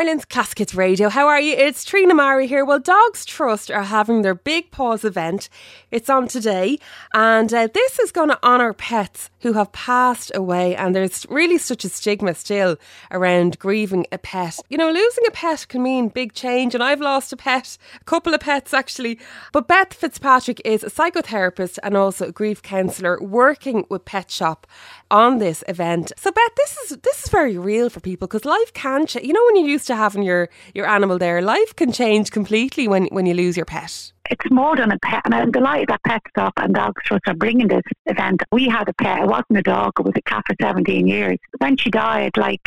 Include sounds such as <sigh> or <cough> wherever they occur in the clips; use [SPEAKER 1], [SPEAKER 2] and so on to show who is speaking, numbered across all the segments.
[SPEAKER 1] Ireland's Classic Radio. How are you? It's Trina Mara here. Well, Dogs Trust are having their Big Paws event. It's on today, and uh, this is going to honour pets who have passed away. And there's really such a stigma still around grieving a pet. You know, losing a pet can mean big change, and I've lost a pet, a couple of pets actually. But Beth Fitzpatrick is a psychotherapist and also a grief counsellor working with Pet Stop on this event. So, Beth, this is this is very real for people because life can change. You know, when you used to having your, your animal there, life can change completely when, when you lose your pet.
[SPEAKER 2] It's more than a pet, and I'm delighted that Pet Stop and Dogs Trust are bringing this event. We had a pet; it wasn't a dog; it was a cat for 17 years. When she died, like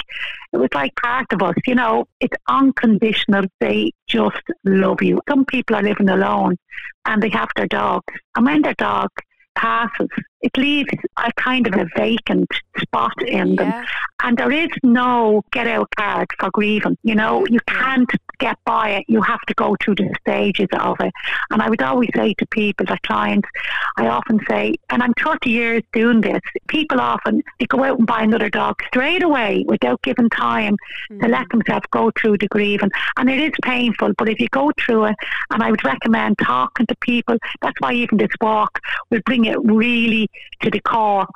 [SPEAKER 2] it was like part of us. You know, it's unconditional. They just love you. Some people are living alone, and they have their dogs, and when their dog passes, it leaves a kind of a vacant spot in them.
[SPEAKER 1] Yeah.
[SPEAKER 2] And there is no get out card for grieving. You know, you can't get by it. You have to go through the stages of it. And I would always say to people, to clients, I often say, and I'm 30 years doing this, people often, they go out and buy another dog straight away without giving time to let mm. themselves go through the grieving. And it is painful, but if you go through it, and I would recommend talking to people, that's why even this walk will bring it really to the core.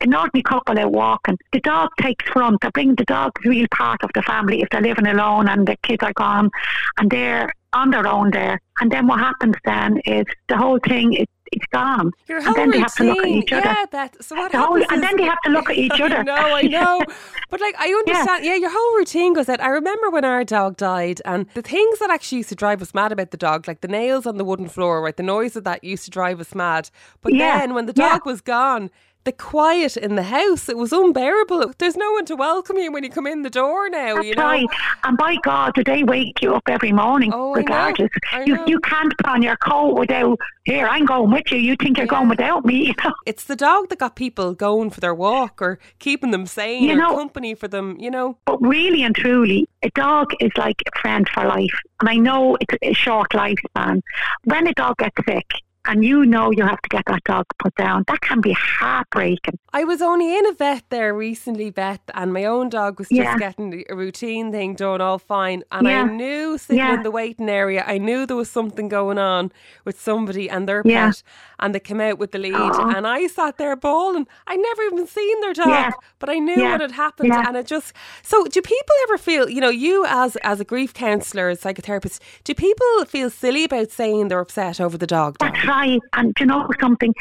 [SPEAKER 2] An ordinary couple out walking, the dog takes front. They bring the dog real part of the family if they're living alone and the kids are gone and they're on their own there. And then what happens then is the whole thing is it's gone.
[SPEAKER 1] Your
[SPEAKER 2] and then they have to look at each other.
[SPEAKER 1] Yeah, Beth. So what
[SPEAKER 2] The whole-
[SPEAKER 1] happens
[SPEAKER 2] and then they have to look at each <laughs> other.
[SPEAKER 1] No, I know. <laughs> But like, I understand. Yeah. your whole routine goes out. I remember when our dog died, and the things that actually used to drive us mad about the dog, like the nails on the wooden floor, right? The noise of that used to drive us mad. But
[SPEAKER 2] Yeah,
[SPEAKER 1] then when the
[SPEAKER 2] yeah.
[SPEAKER 1] dog was gone. The quiet in the house, it was unbearable. There's no one to welcome you when you come in the door now,
[SPEAKER 2] That's
[SPEAKER 1] you know.
[SPEAKER 2] right. And by God, do they wake you up every morning,
[SPEAKER 1] Oh, I know.
[SPEAKER 2] regardless?
[SPEAKER 1] I
[SPEAKER 2] You
[SPEAKER 1] know.
[SPEAKER 2] you can't put on your coat without here. I'm going with you. You think you're
[SPEAKER 1] Yeah.
[SPEAKER 2] going without me? <laughs> You know.
[SPEAKER 1] It's the dog that got people going for their walk or keeping them sane
[SPEAKER 2] You know-
[SPEAKER 1] company for them, you know.
[SPEAKER 2] But really and truly, a dog is like a friend for life. And I know it's a short lifespan. When a dog gets sick, and you know you have to get that dog put down, that can be heartbreaking.
[SPEAKER 1] I was only in a vet there recently, Beth, and my own dog was just
[SPEAKER 2] Yeah.
[SPEAKER 1] getting a routine thing done all fine. And I knew sitting
[SPEAKER 2] Yeah.
[SPEAKER 1] in the waiting area, I knew there was something going on with somebody and their
[SPEAKER 2] Yeah.
[SPEAKER 1] pet. And they came out with the lead.
[SPEAKER 2] Aw.
[SPEAKER 1] And I sat there bawling. I never even seen their dog,
[SPEAKER 2] Yeah.
[SPEAKER 1] but I knew
[SPEAKER 2] Yeah.
[SPEAKER 1] what had happened.
[SPEAKER 2] Yeah.
[SPEAKER 1] And it just so do people ever feel, you know, you as as a grief counsellor, a psychotherapist, do people feel silly about saying they're upset over the dog
[SPEAKER 2] right. And you know something?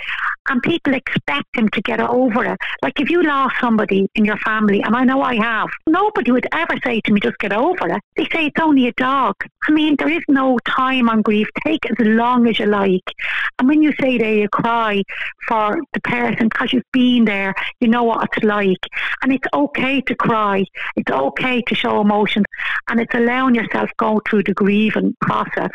[SPEAKER 2] And people expect him to get over it. Like if you lost somebody in your family, and I know I have, nobody would ever say to me, just get over it. They say it's only a dog. I mean, there is no time on grief. Take as long as you like. And when you say there, you cry for the person because you've been there, you know what it's like. And it's okay to cry. It's okay to show emotions. And it's allowing yourself go through the grieving process.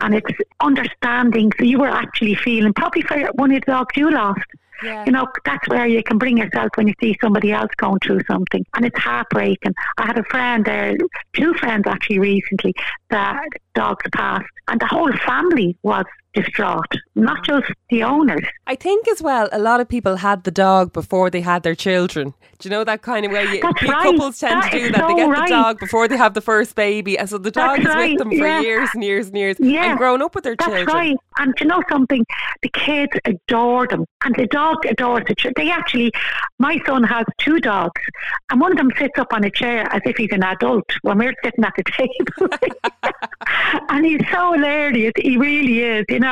[SPEAKER 2] And it's understanding. So you were actually feeling, probably for one of the dogs you lost.
[SPEAKER 1] Yeah.
[SPEAKER 2] You know, that's where you can bring yourself when you see somebody else going through something. And it's heartbreaking. I had a friend there, two friends actually recently, that dogs passed. And the whole family was distraught, not just the owners.
[SPEAKER 1] I think as well, a lot of people had the dog before they had their children. Do you know that kind of way? You,
[SPEAKER 2] That's right.
[SPEAKER 1] Couples tend
[SPEAKER 2] That
[SPEAKER 1] to do that. they get
[SPEAKER 2] right.
[SPEAKER 1] the dog before they have the first baby, and so the dog
[SPEAKER 2] That's
[SPEAKER 1] is
[SPEAKER 2] right,
[SPEAKER 1] with them for
[SPEAKER 2] yeah.
[SPEAKER 1] years and years and years,
[SPEAKER 2] Yeah.
[SPEAKER 1] and grown up with their
[SPEAKER 2] That's
[SPEAKER 1] children.
[SPEAKER 2] right. And do you know something? The kids adore them. And the dog adores the children. They actually, my son has two dogs. And one of them sits up on a chair as if he's an adult when we're sitting at the <laughs> table. <laughs> and he's so hilarious. He really is, you know.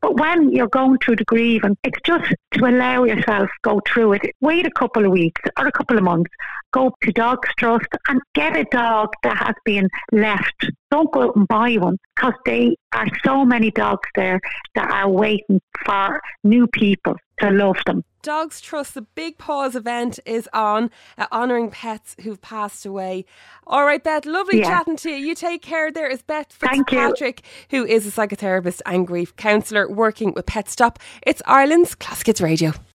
[SPEAKER 2] But when you're going through the grieving, it's just to allow yourself go through it. Wait a couple of weeks or a couple of months. Go to Dogs Trust and get a dog that has been left. Don't go out and buy one because they are so many dogs there that are waiting for new people to love them.
[SPEAKER 1] Dogs Trust, the Big Paws event is on, uh, honouring pets who've passed away. All right, Beth, lovely
[SPEAKER 2] Yeah.
[SPEAKER 1] chatting to you. You take care. There is Beth. Fitzpatrick, who is a psychotherapist and grief counsellor working with Pet Stop. It's Ireland's Classic Hits Radio.